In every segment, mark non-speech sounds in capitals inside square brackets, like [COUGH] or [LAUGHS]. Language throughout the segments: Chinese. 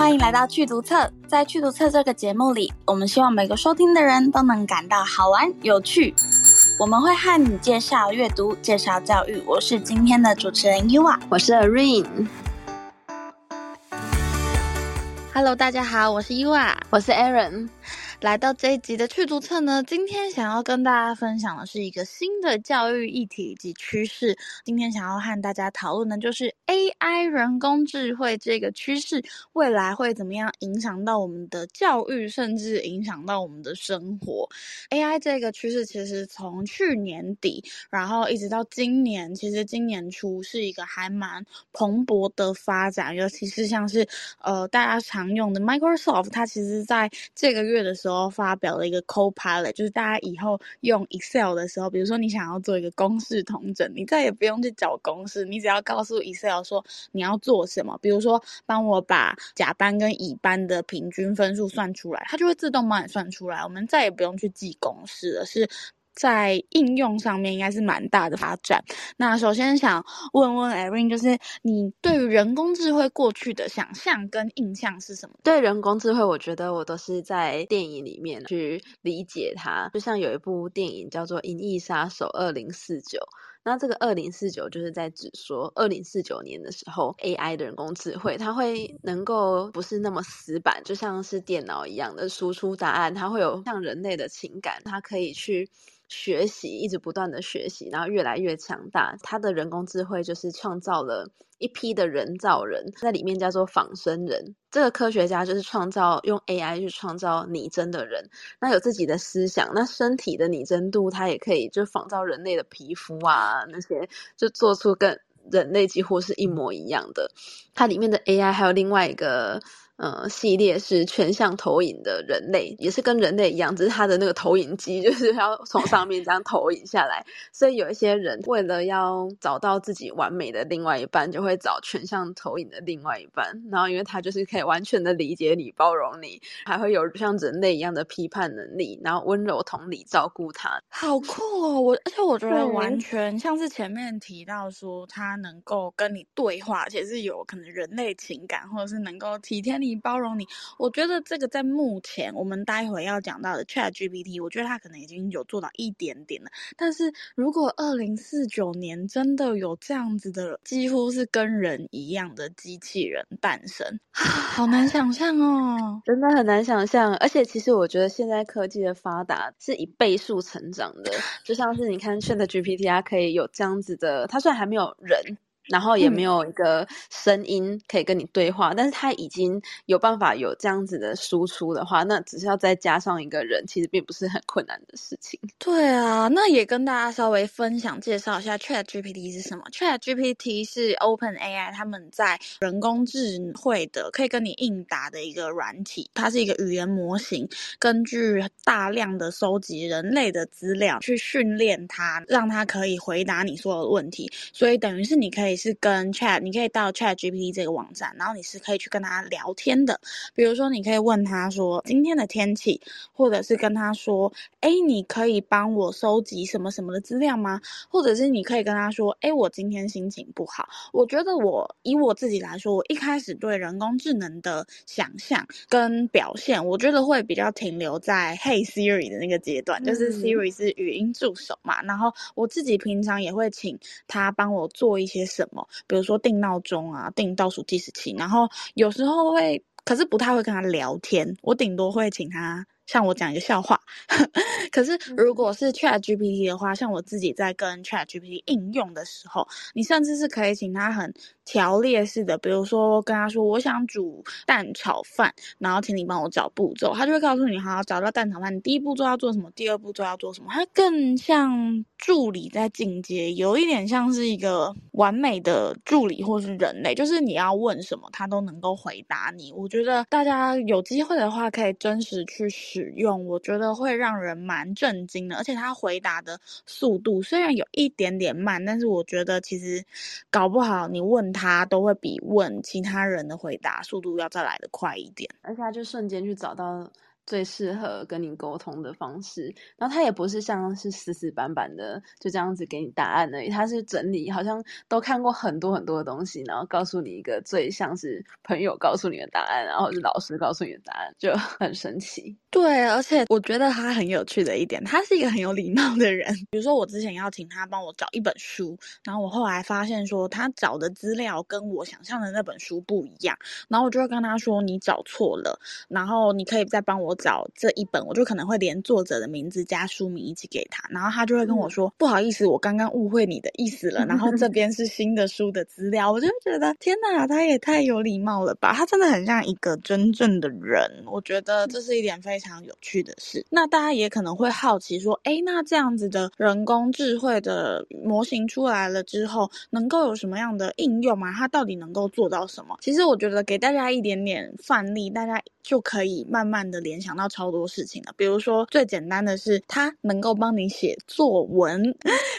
欢迎来到趣读册。在趣读册这个节目里，我们希望每个收听的人都能感到好玩有趣。我们会和你介绍阅读，介绍教育。我是今天的主持人 Yua，我是 Irene。Hello，大家好，我是 Yua，我是 Aaron。来到这一集的趣读册呢，今天想要跟大家分享的是一个新的教育议题及趋势。今天想要和大家讨论的就是 AI 人工智慧这个趋势，未来会怎么样影响到我们的教育，甚至影响到我们的生活。AI 这个趋势其实从去年底，然后一直到今年，其实今年初是一个还蛮蓬勃的发展，尤其是像是呃大家常用的 Microsoft，它其实在这个月的时候。都发表了一个 Copilot，就是大家以后用 Excel 的时候，比如说你想要做一个公式统整，你再也不用去找公式，你只要告诉 Excel 说你要做什么，比如说帮我把甲班跟乙班的平均分数算出来，它就会自动帮你算出来，我们再也不用去记公式了，是。在应用上面应该是蛮大的发展。那首先想问问 Irene，就是你对于人工智慧过去的想象跟印象是什么？对人工智慧，我觉得我都是在电影里面去理解它。就像有一部电影叫做《银翼杀手二零四九》，那这个二零四九就是在指说二零四九年的时候，AI 的人工智慧它会能够不是那么死板，就像是电脑一样的输出答案，它会有像人类的情感，它可以去。学习一直不断的学习，然后越来越强大。他的人工智慧就是创造了一批的人造人，在里面叫做仿生人。这个科学家就是创造用 AI 去创造拟真的人，那有自己的思想，那身体的拟真度，他也可以就仿造人类的皮肤啊，那些就做出跟人类几乎是一模一样的。它里面的 AI 还有另外一个。呃，系列是全向投影的人类，也是跟人类一样，只是他的那个投影机 [LAUGHS] 就是要从上面这样投影下来。所以有一些人为了要找到自己完美的另外一半，就会找全向投影的另外一半。然后因为他就是可以完全的理解你、包容你，还会有像人类一样的批判能力，然后温柔同理照顾他。好酷哦！我而且我觉得完全像是前面提到说，他能够跟你对话，而且是有可能人类情感，或者是能够体贴你。包容你，我觉得这个在目前我们待会要讲到的 ChatGPT，我觉得它可能已经有做到一点点了。但是如果二零四九年真的有这样子的，几乎是跟人一样的机器人诞生，好难想象哦，真的很难想象。而且其实我觉得现在科技的发达是以倍数成长的，就像是你看 ChatGPT，它可以有这样子的，它虽然还没有人。然后也没有一个声音可以跟你对话，嗯，但是他已经有办法有这样子的输出的话，那只是要再加上一个人，其实并不是很困难的事情。对啊，那也跟大家稍微分享介绍一下 ChatGPT 是什么。ChatGPT 是 OpenAI 他们在人工智慧的可以跟你应答的一个软体，它是一个语言模型，根据大量的收集人类的资料去训练它，让它可以回答你所有的问题。所以等于是你可以。是跟 Chat，你可以到 ChatGPT 这个网站，然后你是可以去跟他聊天的。比如说，你可以问他说今天的天气，或者是跟他说，哎，你可以帮我收集什么什么的资料吗？或者是你可以跟他说，哎，我今天心情不好。我觉得我以我自己来说，我一开始对人工智能的想象跟表现，我觉得会比较停留在 Hey Siri 的那个阶段，就是 Siri 是语音助手嘛。然后我自己平常也会请他帮我做一些什么。比如说定闹钟啊，定倒数计时器，然后有时候会，可是不太会跟他聊天，我顶多会请他。像我讲一个笑话，[LAUGHS] 可是如果是 ChatGPT 的话，像我自己在跟 ChatGPT 应用的时候，你甚至是可以请他很条列式的，比如说跟他说我想煮蛋炒饭，然后请你帮我找步骤，他就会告诉你，好，找到蛋炒饭，你第一步骤要做什么，第二步骤要做什么，他更像助理在进阶，有一点像是一个完美的助理或是人类，就是你要问什么，他都能够回答你。我觉得大家有机会的话，可以真实去。使用我觉得会让人蛮震惊的，而且他回答的速度虽然有一点点慢，但是我觉得其实搞不好你问他他都会比问其他人的回答速度要再来得快一点，而且他就瞬间去找到最适合跟你沟通的方式。然后他也不是像是死死板板的就这样子给你答案而已，他是整理好像都看过很多很多的东西，然后告诉你一个最像是朋友告诉你的答案，然后是老师告诉你的答案，就很神奇。对，而且我觉得他很有趣的一点，他是一个很有礼貌的人。[LAUGHS] 比如说我之前要请他帮我找一本书，然后我后来发现说他找的资料跟我想象的那本书不一样，然后我就会跟他说你找错了，然后你可以再帮我找这一本，我就可能会连作者的名字加书名一起给他，然后他就会跟我说、嗯、不好意思，我刚刚误会你的意思了，然后这 [LAUGHS] 边是新的书的资料，我就觉得天哪，他也太有礼貌了吧，他真的很像一个真正的人，我觉得这是一点非常。非常有趣的事，那大家也可能会好奇说，诶，那这样子的人工智慧的模型出来了之后，能够有什么样的应用吗？它到底能够做到什么？其实我觉得给大家一点点范例，大家就可以慢慢的联想到超多事情了。比如说最简单的是，它能够帮你写作文，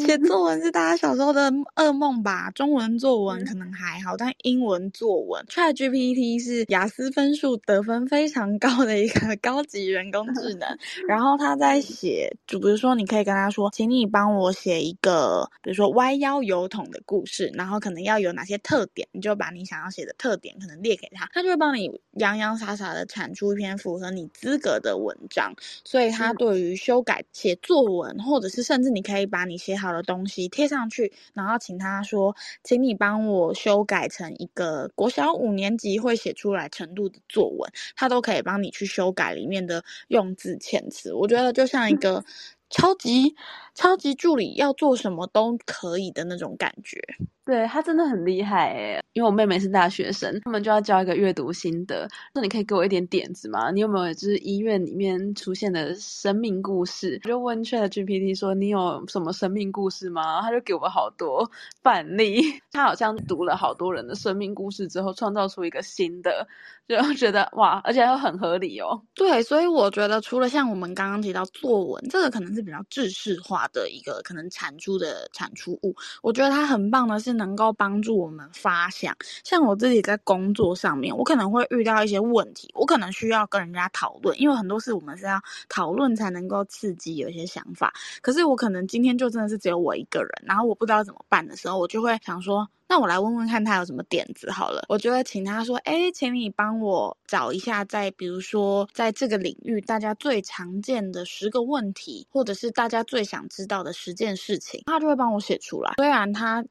写作文是大家小时候的噩梦吧？中文作文可能还好，但英文作文，ChatGPT 是雅思分数得分非常高的一个 [LAUGHS] 高级人工智能，然后他在写，就比如说，你可以跟他说，请你帮我写一个，比如说歪腰油桶的故事，然后可能要有哪些特点，你就把你想要写的特点可能列给他，他就会帮你洋洋洒洒的产出一篇符合你资格的文章。所以，他对于修改写作文，或者是甚至你可以把你写好的东西贴上去，然后请他说，请你帮我修改成一个国小五年级会写出来程度的作文，他都可以帮你去修改里面的。的用字遣词，我觉得就像一个超级超级助理，要做什么都可以的那种感觉。对，他真的很厉害诶，因为我妹妹是大学生，他们就要教一个阅读心得。那你可以给我一点点子吗？你有没有就是医院里面出现的生命故事？我就问 ChatGPT 说，你有什么生命故事吗？他就给我好多范例。[LAUGHS] 他好像读了好多人的生命故事之后，创造出一个新的，就觉得哇，而且又很合理哦。对，所以我觉得除了像我们刚刚提到作文，这个可能是比较制式化的一个可能产出的产出物。我觉得它很棒的是。能够帮助我们发想，像我自己在工作上面，我可能会遇到一些问题，我可能需要跟人家讨论，因为很多事我们是要讨论才能够刺激有一些想法。可是我可能今天就真的是只有我一个人，然后我不知道怎么办的时候，我就会想说，那我来问问看他有什么点子好了，我就会请他说，哎，请你帮我找一下，在比如说在这个领域大家最常见的十个问题，或者是大家最想知道的十件事情，他就会帮我写出来。虽然他。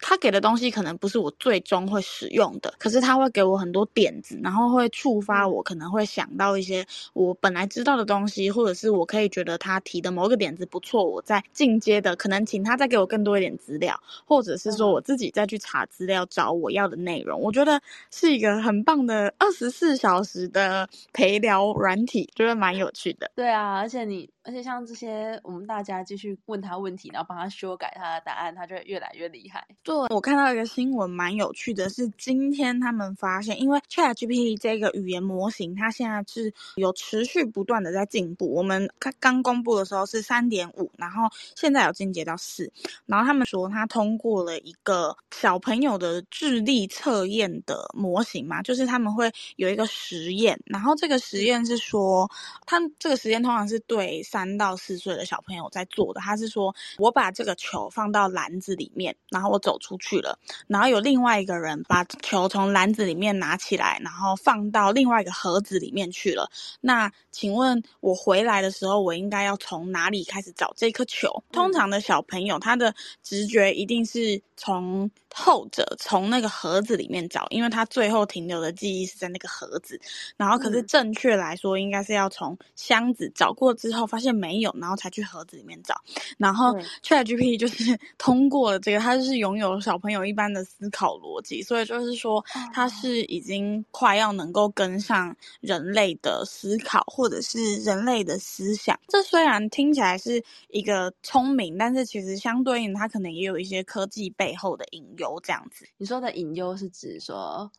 他给的东西可能不是我最终会使用的，可是他会给我很多点子，然后会触发我可能会想到一些我本来知道的东西，或者是我可以觉得他提的某个点子不错，我再进阶的可能请他再给我更多一点资料，或者是说我自己再去查资料找我要的内容。我觉得是一个很棒的二十四小时的陪聊软体，觉得蛮有趣的。对啊，而且你。而且像这些，我们大家继续问他问题，然后帮他修改他的答案，他就会越来越厉害。对，我看到一个新闻，蛮有趣的是，今天他们发现，因为 ChatGPT 这个语言模型，它现在是有持续不断的在进步。我们刚刚公布的时候是三点五，然后现在有进阶到四。然后他们说，他通过了一个小朋友的智力测验的模型嘛，就是他们会有一个实验，然后这个实验是说，他这个实验通常是对。三到四岁的小朋友在做的，他是说，我把这个球放到篮子里面，然后我走出去了，然后有另外一个人把球从篮子里面拿起来，然后放到另外一个盒子里面去了。那请问，我回来的时候，我应该要从哪里开始找这颗球？通常的小朋友，他的直觉一定是从后者，从那个盒子里面找，因为他最后停留的记忆是在那个盒子。然后，可是正确来说，应该是要从箱子找过之后发。现没有，然后才去盒子里面找。然后 ChatGPT 就是 [LAUGHS] 通过了这个，它就是拥有小朋友一般的思考逻辑，所以就是说它是已经快要能够跟上人类的思考，或者是人类的思想。这虽然听起来是一个聪明，但是其实相对应，它可能也有一些科技背后的隐忧。这样子，你说的隐忧是指说？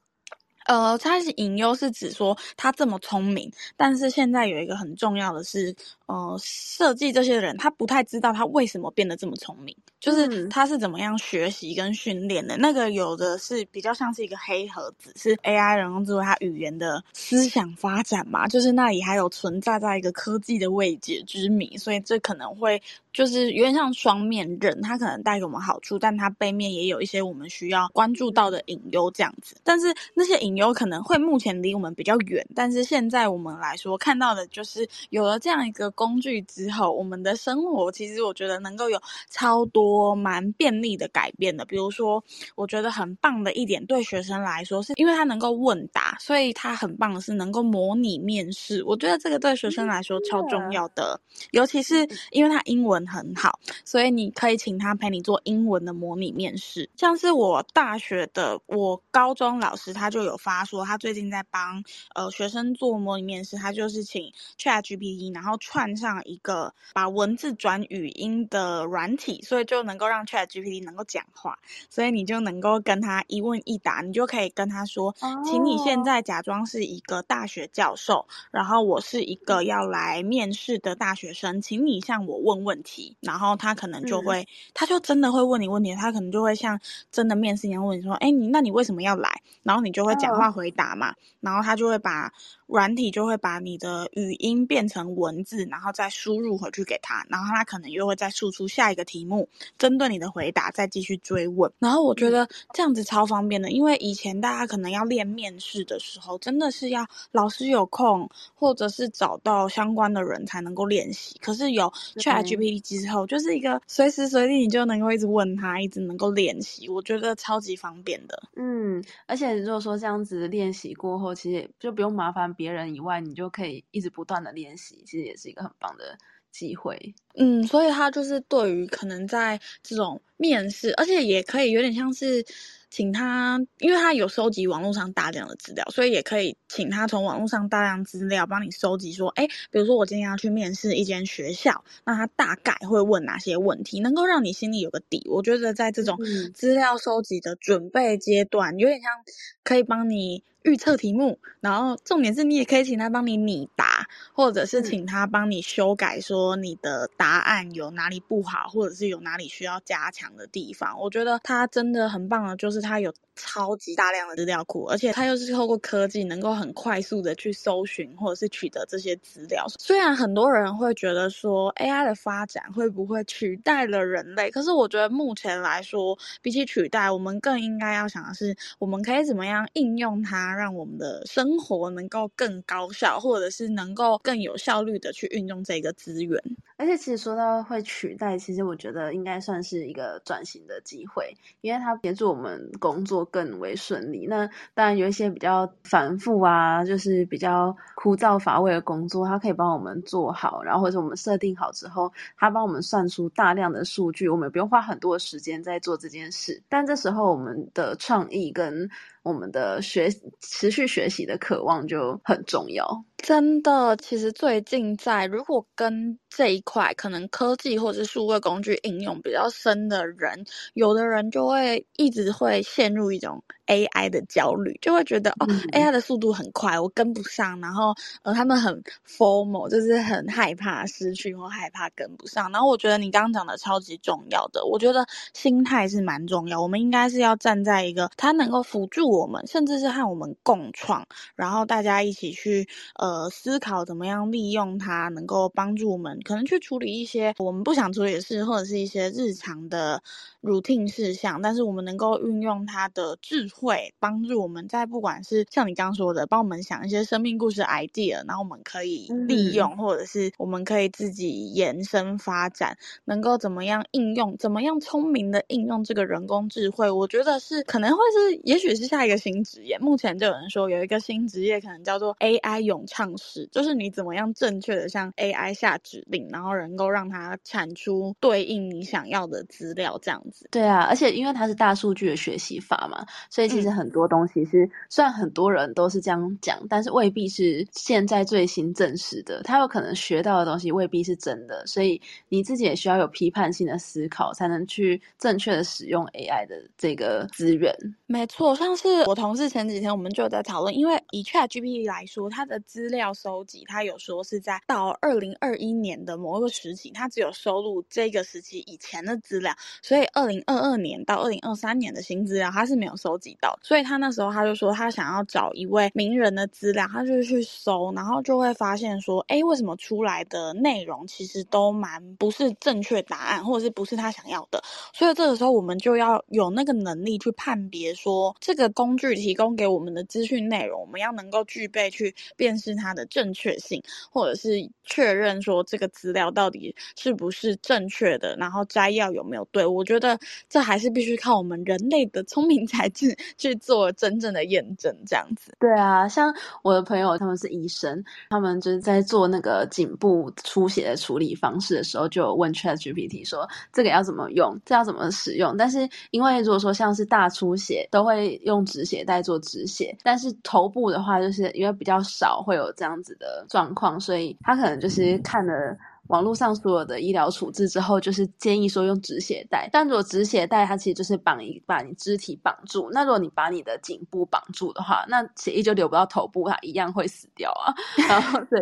呃，他是隐忧是指说他这么聪明，但是现在有一个很重要的是，呃，设计这些人他不太知道他为什么变得这么聪明，就是他是怎么样学习跟训练的。那个有的是比较像是一个黑盒子，是 AI 人工智能它语言的思想发展嘛，就是那里还有存在在一个科技的未解之谜，所以这可能会就是有点像双面刃，它可能带给我们好处，但它背面也有一些我们需要关注到的隐忧这样子。但是那些隐忧可能会目前离我们比较远，但是现在我们来说看到的就是有了这样一个工具之后，我们的生活其实我觉得能够有超多蛮便利的改变的。比如说，我觉得很棒的一点，对学生来说是因为他能够问答，所以他很棒的是能够模拟面试。我觉得这个对学生来说超重要的，尤其是因为他英文很好，所以你可以请他陪你做英文的模拟面试。像是我大学的，我高中老师他就有。发说他最近在帮呃学生做模拟面试，他就是请 ChatGPT，然后串上一个把文字转语音的软体，所以就能够让 ChatGPT 能够讲话，所以你就能够跟他一问一答，你就可以跟他说，请你现在假装是一个大学教授，然后我是一个要来面试的大学生，请你向我问问题，然后他可能就会，他就真的会问你问题，他可能就会像真的面试一样问你说，哎，你那你为什么要来？然后你就会讲。话回答嘛，然后他就会把软体就会把你的语音变成文字，然后再输入回去给他，然后他可能又会再输出下一个题目，针对你的回答再继续追问。然后我觉得这样子超方便的，因为以前大家可能要练面试的时候，真的是要老师有空，或者是找到相关的人才能够练习。可是有 ChatGPT 之后，就是一个随时随地你就能够一直问他，一直能够练习，我觉得超级方便的。嗯，而且如果说这样子。练习过后，其实就不用麻烦别人以外，你就可以一直不断的练习，其实也是一个很棒的机会。嗯，所以他就是对于可能在这种面试，而且也可以有点像是。请他，因为他有收集网络上大量的资料，所以也可以请他从网络上大量资料帮你收集。说，哎，比如说我今天要去面试一间学校，那他大概会问哪些问题，能够让你心里有个底。我觉得在这种资料收集的准备阶段，有点像可以帮你预测题目，然后重点是你也可以请他帮你拟答，或者是请他帮你修改，说你的答案有哪里不好，或者是有哪里需要加强的地方。我觉得他真的很棒的，就是。他有超级大量的资料库，而且它又是透过科技能够很快速的去搜寻或者是取得这些资料。虽然很多人会觉得说 AI 的发展会不会取代了人类，可是我觉得目前来说，比起取代，我们更应该要想的是，我们可以怎么样应用它，让我们的生活能够更高效，或者是能够更有效率的去运用这个资源。而且其实说到会取代，其实我觉得应该算是一个转型的机会，因为它协助我们工作更为顺利。那当然有一些比较繁复啊，就是比较枯燥乏味的工作，它可以帮我们做好，然后或者我们设定好之后，它帮我们算出大量的数据，我们不用花很多的时间在做这件事。但这时候我们的创意跟我们的学持续学习的渴望就很重要。真的，其实最近在如果跟这一块可能科技或者是数位工具应用比较深的人，有的人就会一直会陷入一种 AI 的焦虑，就会觉得哦，AI 的速度很快，我跟不上，然后呃，他们很 FOMO，就是很害怕失去或害怕跟不上。然后我觉得你刚刚讲的超级重要的，我觉得心态是蛮重要，我们应该是要站在一个它能够辅助我们，甚至是和我们共创，然后大家一起去呃。呃，思考怎么样利用它，能够帮助我们，可能去处理一些我们不想处理的事，或者是一些日常的 routine 事项。但是我们能够运用它的智慧，帮助我们在不管是像你刚刚说的，帮我们想一些生命故事 idea，然后我们可以利用，或者是我们可以自己延伸发展，能够怎么样应用，怎么样聪明的应用这个人工智慧。我觉得是可能会是，也许是下一个新职业。目前就有人说有一个新职业，可能叫做 AI 咏唱。方式就是你怎么样正确的向 AI 下指令，然后能够让它产出对应你想要的资料，这样子。对啊，而且因为它是大数据的学习法嘛，所以其实很多东西是、嗯、虽然很多人都是这样讲，但是未必是现在最新证实的，他有可能学到的东西未必是真的，所以你自己也需要有批判性的思考，才能去正确的使用 AI 的这个资源。没错，像是我同事前几天我们就在讨论，因为以 ChatGPT 来说，它的资料收集，他有说是在到二零二一年的某一个时期，他只有收录这个时期以前的资料，所以二零二二年到二零二三年的新资料，他是没有收集到。所以他那时候他就说，他想要找一位名人的资料，他就去搜，然后就会发现说，哎，为什么出来的内容其实都蛮不是正确答案，或者是不是他想要的？所以这个时候我们就要有那个能力去判别说，这个工具提供给我们的资讯内容，我们要能够具备去辨识它的正确性，或者是确认说这个资料到底是不是正确的，然后摘要有没有对。我觉得这还是必须靠我们人类的聪明才智去做真正的验证，这样子。对啊，像我的朋友他们是医生，他们就是在做那个颈部出血的处理方式的时候，就问 ChatGPT 说这个要怎么用，这要怎么使用。但是因为如果说像是大出血，都会用止血带做止血，但是头部的话，就是因为比较少会有有这样子的状况，所以他可能就是看了。网络上所有的医疗处置之后，就是建议说用止血带。但如果止血带它其实就是绑一把你肢体绑住，那如果你把你的颈部绑住的话，那血液就流不到头部，它一样会死掉啊。[LAUGHS] 然后对，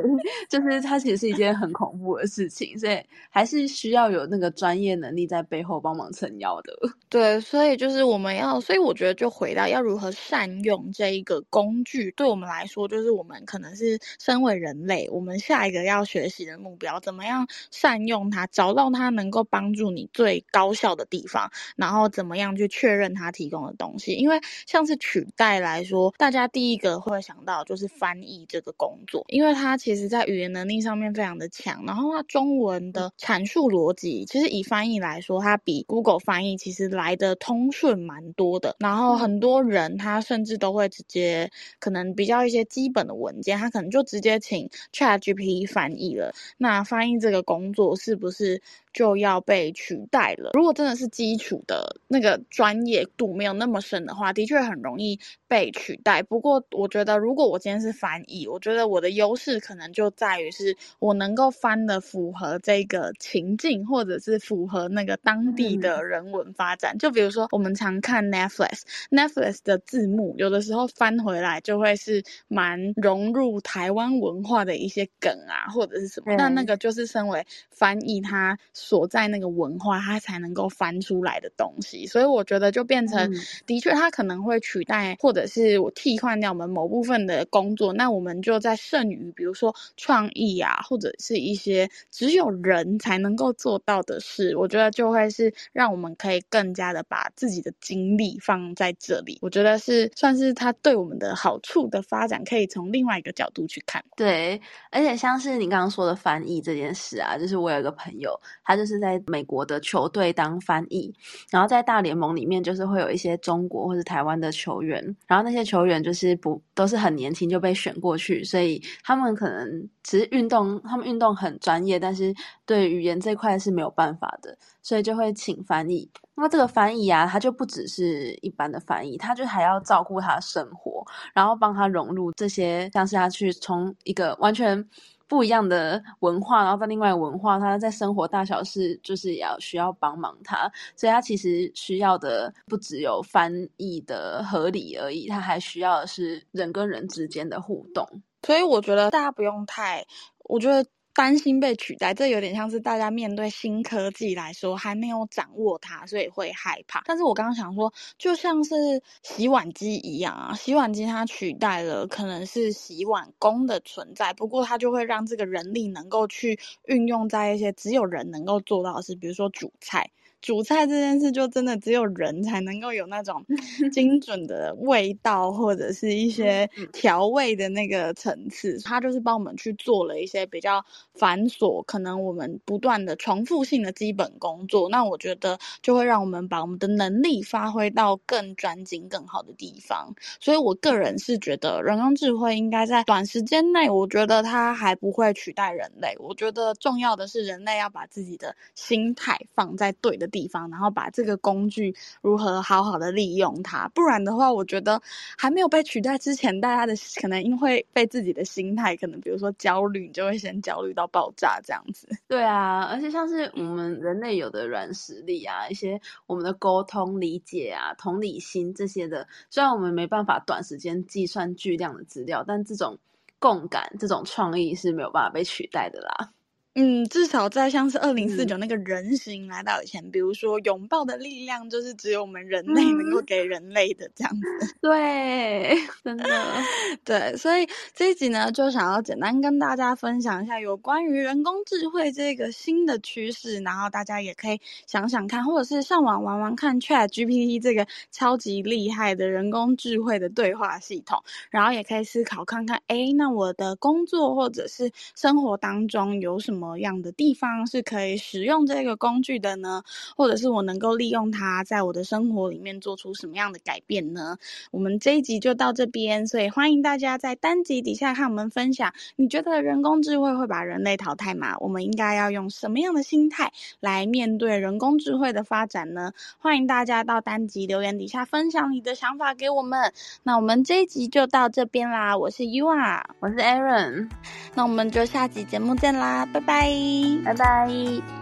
就是它其实是一件很恐怖的事情，所以还是需要有那个专业能力在背后帮忙撑腰的。[LAUGHS] 对，所以就是我们要，所以我觉得就回到要如何善用这一个工具，对我们来说，就是我们可能是身为人类，我们下一个要学习的目标怎么样？善用它，找到它能够帮助你最高效的地方，然后怎么样去确认它提供的东西。因为像是取代来说，大家第一个会想到就是翻译这个工作，因为它其实在语言能力上面非常的强，然后它中文的阐述逻辑，其实以翻译来说，它比 Google 翻译其实来的通顺蛮多的。然后很多人他甚至都会直接可能比较一些基本的文件，他可能就直接请 ChatGPT 翻译了。那翻译这。个工作是不是就要被取代了？如果真的是基础的那个专业度没有那么深的话，的确很容易被取代。不过，我觉得如果我今天是翻译，我觉得我的优势可能就在于是我能够翻的符合这个情境，或者是符合那个当地的人文发展。嗯、就比如说，我们常看 Netflix，Netflix 的字幕有的时候翻回来就会是蛮融入台湾文化的一些梗啊，或者是什么。那那个就是。身为翻译，他所在那个文化，它才能够翻出来的东西，所以我觉得就变成，嗯、的确，它可能会取代，或者是我替换掉我们某部分的工作，那我们就在剩余，比如说创意啊，或者是一些只有人才能够做到的事，我觉得就会是让我们可以更加的把自己的精力放在这里。我觉得是算是它对我们的好处的发展，可以从另外一个角度去看。对，而且像是你刚刚说的翻译这件事。啊，就是我有一个朋友，他就是在美国的球队当翻译，然后在大联盟里面，就是会有一些中国或者台湾的球员，然后那些球员就是不都是很年轻就被选过去，所以他们可能其实运动，他们运动很专业，但是对语言这块是没有办法的，所以就会请翻译。那这个翻译啊，他就不只是一般的翻译，他就还要照顾他生活，然后帮他融入这些，像是他去从一个完全。不一样的文化，然后在另外文化，他在生活大小事就是要需要帮忙他，所以他其实需要的不只有翻译的合理而已，他还需要的是人跟人之间的互动。所以我觉得大家不用太，我觉得。担心被取代，这有点像是大家面对新科技来说还没有掌握它，所以会害怕。但是我刚刚想说，就像是洗碗机一样啊，洗碗机它取代了可能是洗碗工的存在，不过它就会让这个人力能够去运用在一些只有人能够做到的事，比如说煮菜。煮菜这件事就真的只有人才能够有那种 [LAUGHS] 精准的味道，或者是一些调味的那个层次。他就是帮我们去做了一些比较繁琐，可能我们不断的重复性的基本工作。那我觉得就会让我们把我们的能力发挥到更专精、更好的地方。所以我个人是觉得人工智慧应该在短时间内，我觉得它还不会取代人类。我觉得重要的是人类要把自己的心态放在对的地方，然后把这个工具如何好好的利用它。不然的话，我觉得还没有被取代之前，大家的可能因为被自己的心态，可能比如说焦虑，你就会先焦虑到爆炸这样子。对啊，而且像是我们人类有的软实力啊，一些我们的沟通、理解啊、同理心这些的，虽然我们没办法短时间计算巨量的资料，但这种共感、这种创意是没有办法被取代的啦。嗯，至少在像是二零四九那个人形来到以前，嗯、比如说拥抱的力量，就是只有我们人类能够给人类的这样子。嗯、[LAUGHS] 对，真的 [LAUGHS] 对，所以这一集呢，就想要简单跟大家分享一下有关于人工智慧这个新的趋势，然后大家也可以想想看，或者是上网玩玩看 ChatGPT 这个超级厉害的人工智慧的对话系统，然后也可以思考看看，哎，那我的工作或者是生活当中有什么？什么样的地方是可以使用这个工具的呢？或者是我能够利用它在我的生活里面做出什么样的改变呢？我们这一集就到这边，所以欢迎大家在单集底下看我们分享。你觉得人工智慧会把人类淘汰吗？我们应该要用什么样的心态来面对人工智慧的发展呢？欢迎大家到单集留言底下分享你的想法给我们。那我们这一集就到这边啦，我是 Yua，我是 Aaron，那我们就下集节目见啦，拜拜。拜。